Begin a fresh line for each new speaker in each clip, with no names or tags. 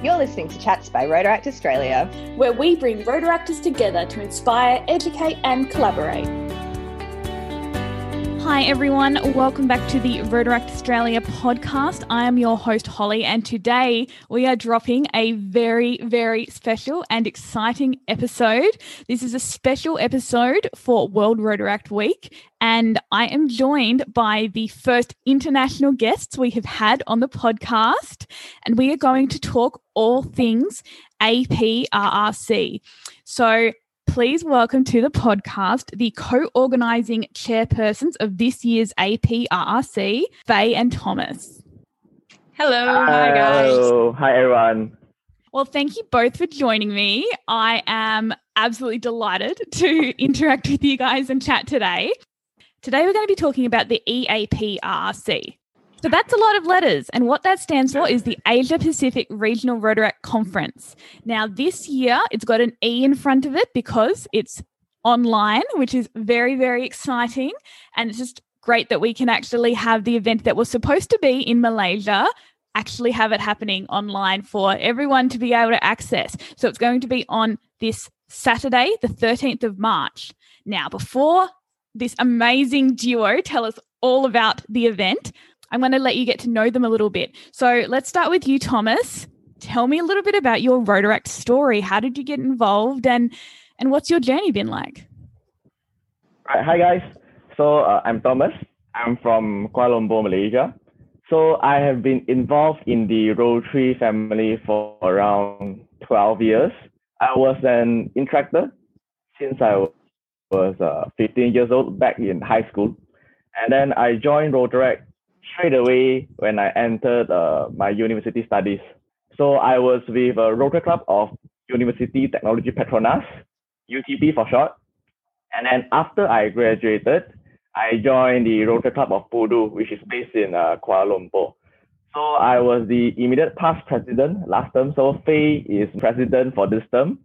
You're listening to Chats by Rotaract Australia,
where we bring Rotaractors together to inspire, educate, and collaborate.
Hi, everyone. Welcome back to the Rotaract Australia podcast. I am your host, Holly, and today we are dropping a very, very special and exciting episode. This is a special episode for World Rotaract Week, and I am joined by the first international guests we have had on the podcast, and we are going to talk all things APRRC. So, please welcome to the podcast the co organizing chairpersons of this year's APRRC, Faye and Thomas.
Hello. Hi, guys.
Hi, everyone.
Well, thank you both for joining me. I am absolutely delighted to interact with you guys and chat today. Today, we're going to be talking about the EAPRRC. So that's a lot of letters. And what that stands for is the Asia Pacific Regional Rotaract Conference. Now, this year, it's got an E in front of it because it's online, which is very, very exciting. And it's just great that we can actually have the event that was supposed to be in Malaysia actually have it happening online for everyone to be able to access. So it's going to be on this Saturday, the 13th of March. Now, before this amazing duo tell us all about the event, I'm going to let you get to know them a little bit. So let's start with you, Thomas. Tell me a little bit about your Rotaract story. How did you get involved and and what's your journey been like?
Hi guys. So uh, I'm Thomas. I'm from Kuala Lumpur, Malaysia. So I have been involved in the Rotary family for around 12 years. I was an Interactor since I was uh, 15 years old back in high school. And then I joined Rotaract straight away when I entered uh, my university studies. So I was with a Rotary Club of University Technology Petronas, UTP for short. And then after I graduated, I joined the Rotary Club of Pudu, which is based in uh, Kuala Lumpur. So I was the immediate past president last term. So Faye is president for this term.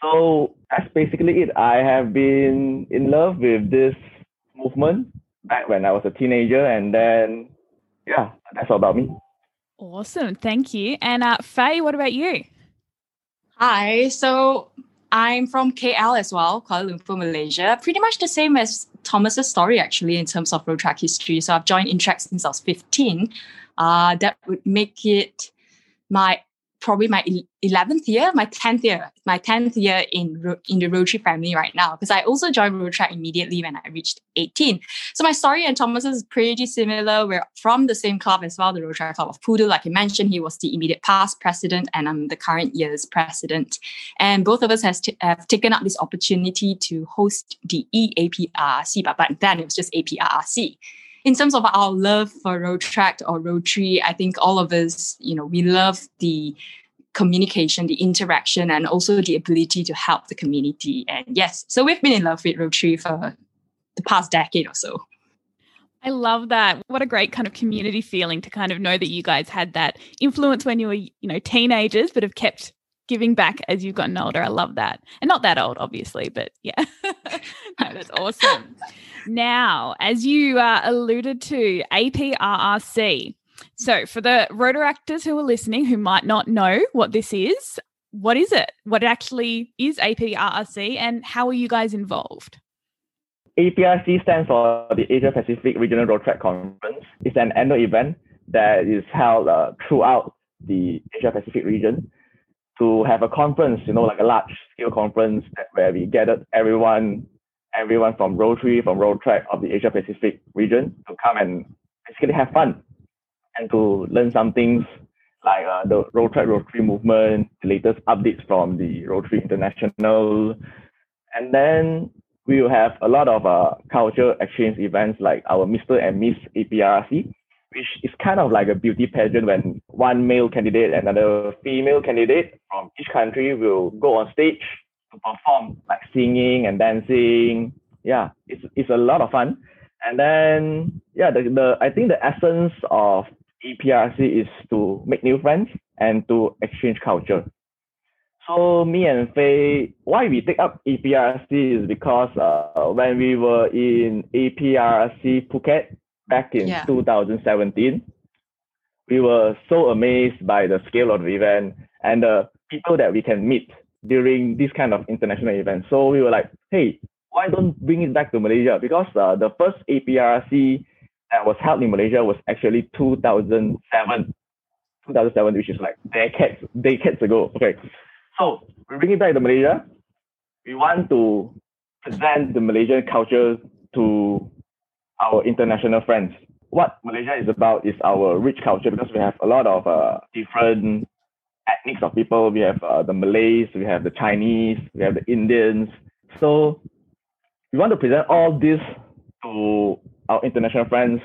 So that's basically it. I have been in love with this movement back when I was a teenager, and then yeah, that's all about me.
Awesome, thank you. And uh, Faye, what about you?
Hi, so I'm from KL as well, Kuala Lumpur, Malaysia. Pretty much the same as Thomas's story actually in terms of Rotaract history. So I've joined Interact since I was 15. Uh, that would make it my probably my 11th year, my 10th year, my 10th year in, in the Rotary family right now, because I also joined Rotary immediately when I reached 18. So my story and Thomas is pretty similar. We're from the same club as well, the Rotary Club of Pudu. Like I mentioned, he was the immediate past president and I'm the current year's president. And both of us has t- have taken up this opportunity to host the EAPRC, but back then it was just APRRC in terms of our love for Rotaract or Rotary, I think all of us, you know, we love the communication, the interaction, and also the ability to help the community. And yes, so we've been in love with Rotary for the past decade or so.
I love that. What a great kind of community feeling to kind of know that you guys had that influence when you were, you know, teenagers, but have kept giving back as you've gotten older. I love that. And not that old, obviously, but yeah, no, that's awesome. Now, as you uh, alluded to, APRRC. So, for the Rotaractors who are listening who might not know what this is, what is it? What actually is APRRC and how are you guys involved?
APRC stands for the Asia Pacific Regional Rotaract Conference. It's an annual event that is held uh, throughout the Asia Pacific region to have a conference, you know, like a large scale conference where we gathered everyone everyone from Rotary, from Track of the Asia Pacific region to come and basically have fun and to learn some things like uh, the Road Rotary movement, the latest updates from the Rotary International. And then we will have a lot of uh, culture exchange events like our Mr. and Miss APRRC, which is kind of like a beauty pageant when one male candidate and another female candidate from each country will go on stage to perform like singing and dancing. Yeah, it's it's a lot of fun. And then yeah, the, the I think the essence of APRRC is to make new friends and to exchange culture. So me and Faye, why we take up APRRC is because uh, when we were in APRRC Phuket back in yeah. 2017, we were so amazed by the scale of the event and the people that we can meet during this kind of international event. So we were like, hey, why don't bring it back to Malaysia? Because uh, the first APRC that was held in Malaysia was actually 2007. 2007, which is like decades, decades ago. Okay, so we bring it back to Malaysia. We want to present the Malaysian culture to our international friends. What Malaysia is about is our rich culture because we have a lot of uh, different ethnics of people. We have uh, the Malays, we have the Chinese, we have the Indians. So we want to present all this to our international friends.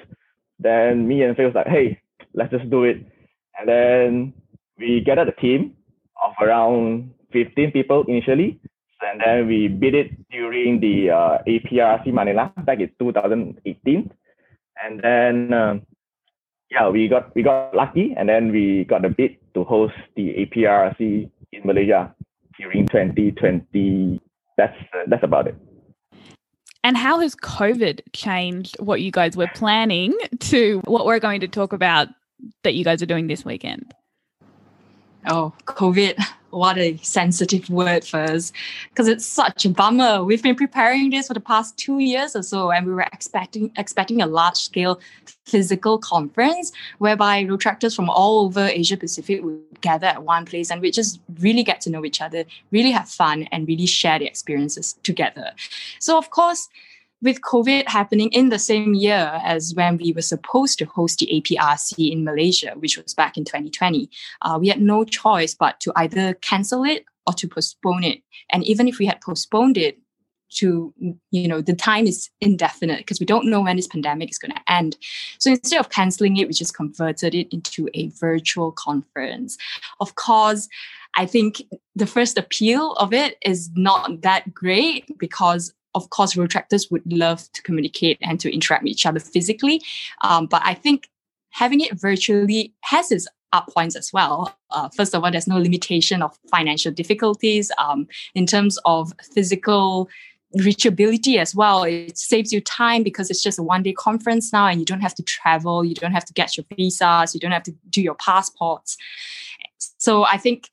Then me and Faye was like, hey, let's just do it. And then we gathered a team of around 15 people initially. And then we bid it during the uh, APRC Manila back in 2018. And then, um, yeah, we got we got lucky, and then we got the bid to host the APRC in Malaysia during 2020. That's uh, that's about it.
And how has COVID changed what you guys were planning to what we're going to talk about that you guys are doing this weekend?
Oh, COVID. What a sensitive word first, because it's such a bummer. We've been preparing this for the past two years or so, and we were expecting expecting a large scale physical conference whereby Rotaractors from all over Asia Pacific would gather at one place and we just really get to know each other, really have fun, and really share the experiences together. So, of course, with COVID happening in the same year as when we were supposed to host the APRC in Malaysia, which was back in 2020, uh, we had no choice but to either cancel it or to postpone it. And even if we had postponed it, to you know the time is indefinite because we don't know when this pandemic is going to end so instead of canceling it we just converted it into a virtual conference of course i think the first appeal of it is not that great because of course, Rotaractors would love to communicate and to interact with each other physically. Um, but I think having it virtually has its up points as well. Uh, first of all, there's no limitation of financial difficulties. Um, in terms of physical reachability as well, it saves you time because it's just a one day conference now and you don't have to travel, you don't have to get your visas, you don't have to do your passports. So I think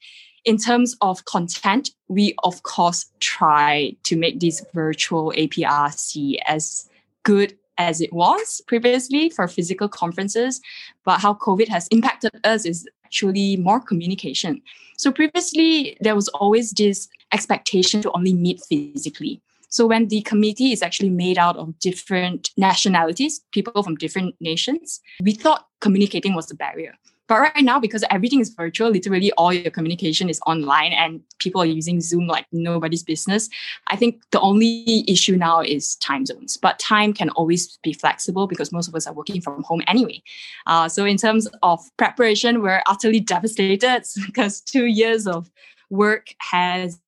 in terms of content, we of course try to make this virtual APRC as good as it was previously for physical conferences. But how COVID has impacted us is actually more communication. So previously, there was always this expectation to only meet physically. So when the committee is actually made out of different nationalities, people from different nations, we thought communicating was the barrier. But right now, because everything is virtual, literally all your communication is online and people are using Zoom like nobody's business. I think the only issue now is time zones. But time can always be flexible because most of us are working from home anyway. Uh, so, in terms of preparation, we're utterly devastated because two years of work has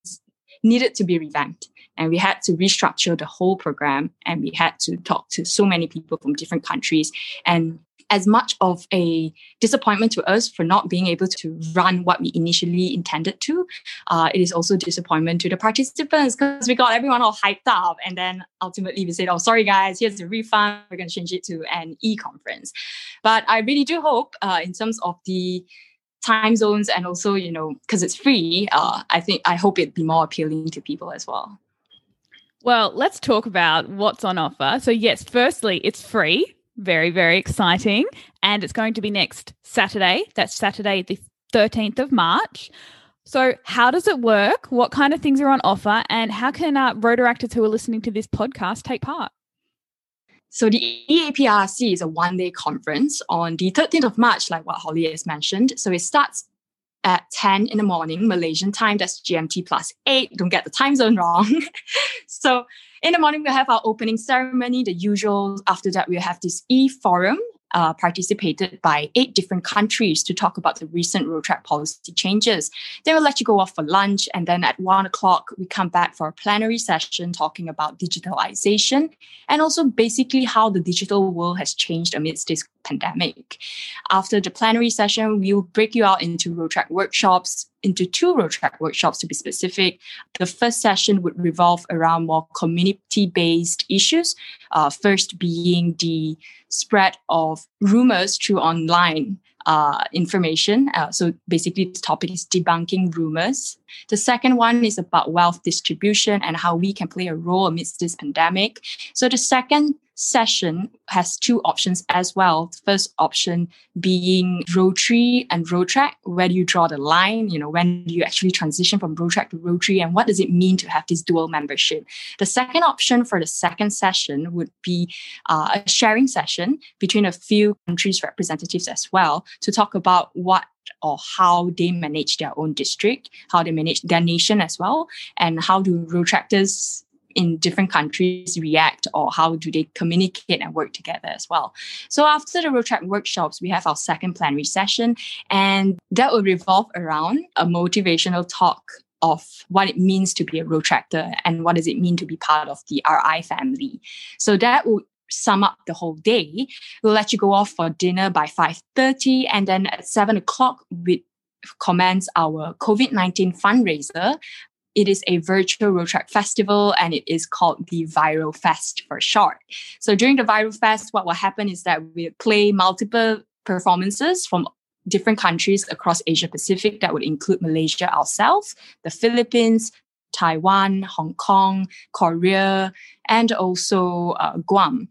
needed to be revamped and we had to restructure the whole program and we had to talk to so many people from different countries and as much of a disappointment to us for not being able to run what we initially intended to, uh, it is also disappointment to the participants because we got everyone all hyped up. And then ultimately we said, oh, sorry guys, here's the refund. We're going to change it to an e-conference. But I really do hope uh, in terms of the time zones and also, you know, because it's free, uh, I think, I hope it'd be more appealing to people as well.
Well, let's talk about what's on offer. So, yes, firstly, it's free. Very, very exciting. And it's going to be next Saturday. That's Saturday, the 13th of March. So, how does it work? What kind of things are on offer? And how can uh, Rotaractors who are listening to this podcast take part?
So, the EAPRC is a one day conference on the 13th of March, like what Holly has mentioned. So, it starts at 10 in the morning, Malaysian time. That's GMT plus eight. Don't get the time zone wrong. so in the morning, we'll have our opening ceremony, the usual. After that, we'll have this e forum uh, participated by eight different countries to talk about the recent Rotaract policy changes. Then we'll let you go off for lunch, and then at one o'clock, we come back for a plenary session talking about digitalization and also basically how the digital world has changed amidst this pandemic. After the plenary session, we'll break you out into Rotaract workshops, into two road track workshops to be specific. The first session would revolve around more community based issues, uh, first being the spread of rumors through online uh, information. Uh, so basically, the topic is debunking rumors. The second one is about wealth distribution and how we can play a role amidst this pandemic. So the second session has two options as well. The first option being Rotary and Rotaract. Where do you draw the line? You know, when do you actually transition from Rotaract to Rotary, and what does it mean to have this dual membership? The second option for the second session would be uh, a sharing session between a few countries' representatives as well to talk about what or how they manage their own district, how they manage their nation as well, and how do Rotaractors in different countries react or how do they communicate and work together as well. So after the Rotaract workshops, we have our second plenary session and that will revolve around a motivational talk of what it means to be a Rotaractor and what does it mean to be part of the RI family. So that will sum up the whole day. We'll let you go off for dinner by 5.30 and then at 7 o'clock we commence our COVID-19 fundraiser it is a virtual Rotaract festival and it is called the Viral Fest for short. So during the Viral Fest, what will happen is that we play multiple performances from different countries across Asia Pacific that would include Malaysia ourselves, the Philippines, Taiwan, Hong Kong, Korea, and also uh, Guam.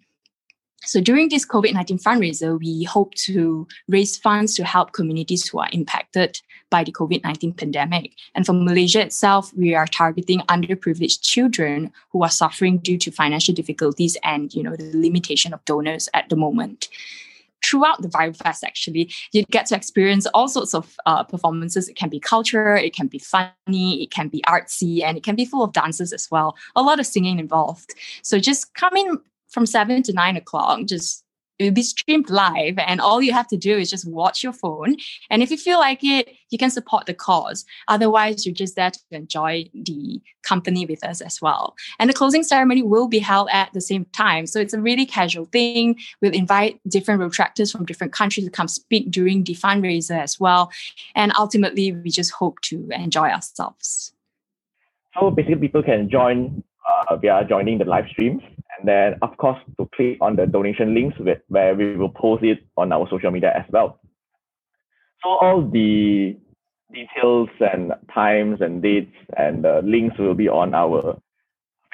So during this COVID 19 fundraiser, we hope to raise funds to help communities who are impacted by the COVID 19 pandemic. And for Malaysia itself, we are targeting underprivileged children who are suffering due to financial difficulties and you know the limitation of donors at the moment throughout the Viral Fest, actually, you get to experience all sorts of uh, performances. It can be cultural, it can be funny, it can be artsy, and it can be full of dances as well. A lot of singing involved. So just come in from seven to nine o'clock. Just it'll be streamed live, and all you have to do is just watch your phone. And if you feel like it, you can support the cause. Otherwise, you're just there to enjoy the company with us as well. And the closing ceremony will be held at the same time, so it's a really casual thing. We'll invite different Rotaractors from different countries to come speak during the fundraiser as well. And ultimately, we just hope to enjoy ourselves.
So basically, people can join uh, via joining the live streams and then, of course, to click on the donation links with, where we will post it on our social media as well. So all the details and times and dates and the links will be on our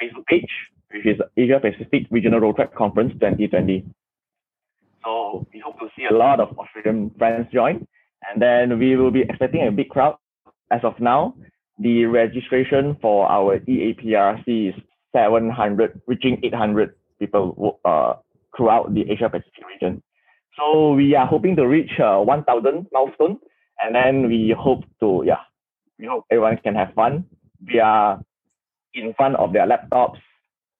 Facebook page, which is Asia Pacific Regional Rotaract Conference 2020. So we hope to see a lot of Australian friends join. And then we will be expecting a big crowd. As of now, the registration for our EAPRC is 700, reaching 800 people uh, throughout the Asia Pacific region. So we are hoping to reach uh, 1,000 milestone, and then we hope to yeah, we hope everyone can have fun. We are in front of their laptops,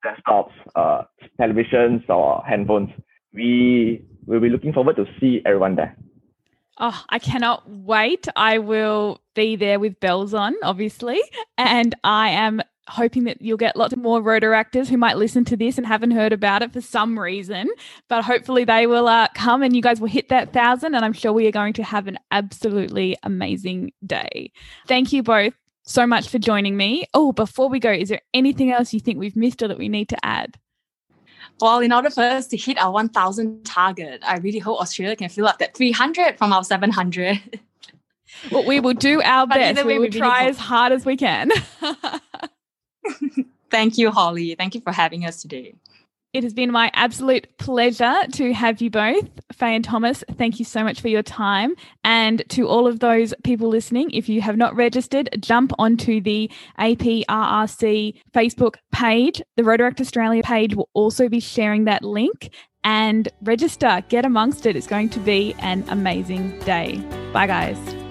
desktops, uh, televisions, or handphones. We will be looking forward to see everyone there.
Oh, I cannot wait. I will be there with bells on, obviously. And I am hoping that you'll get lots more Rotaractors who might listen to this and haven't heard about it for some reason. But hopefully they will uh, come and you guys will hit that thousand. And I'm sure we are going to have an absolutely amazing day. Thank you both so much for joining me. Oh, before we go, is there anything else you think we've missed or that we need to add?
Well, in order for us to hit our 1,000 target, I really hope Australia can fill up that 300 from our 700.
well, we will do our best. We will try as hard as we can.
Thank you, Holly. Thank you for having us today.
It has been my absolute pleasure to have you both. Faye and Thomas, thank you so much for your time. And to all of those people listening, if you have not registered, jump onto the APRRC Facebook page. The Rotaract Australia page will also be sharing that link and register. Get amongst it. It's going to be an amazing day. Bye, guys.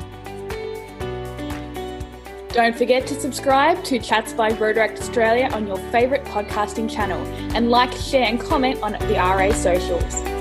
Don't forget to subscribe to Chats by Rotaract Australia on your favourite podcasting channel and like, share, and comment on the RA socials.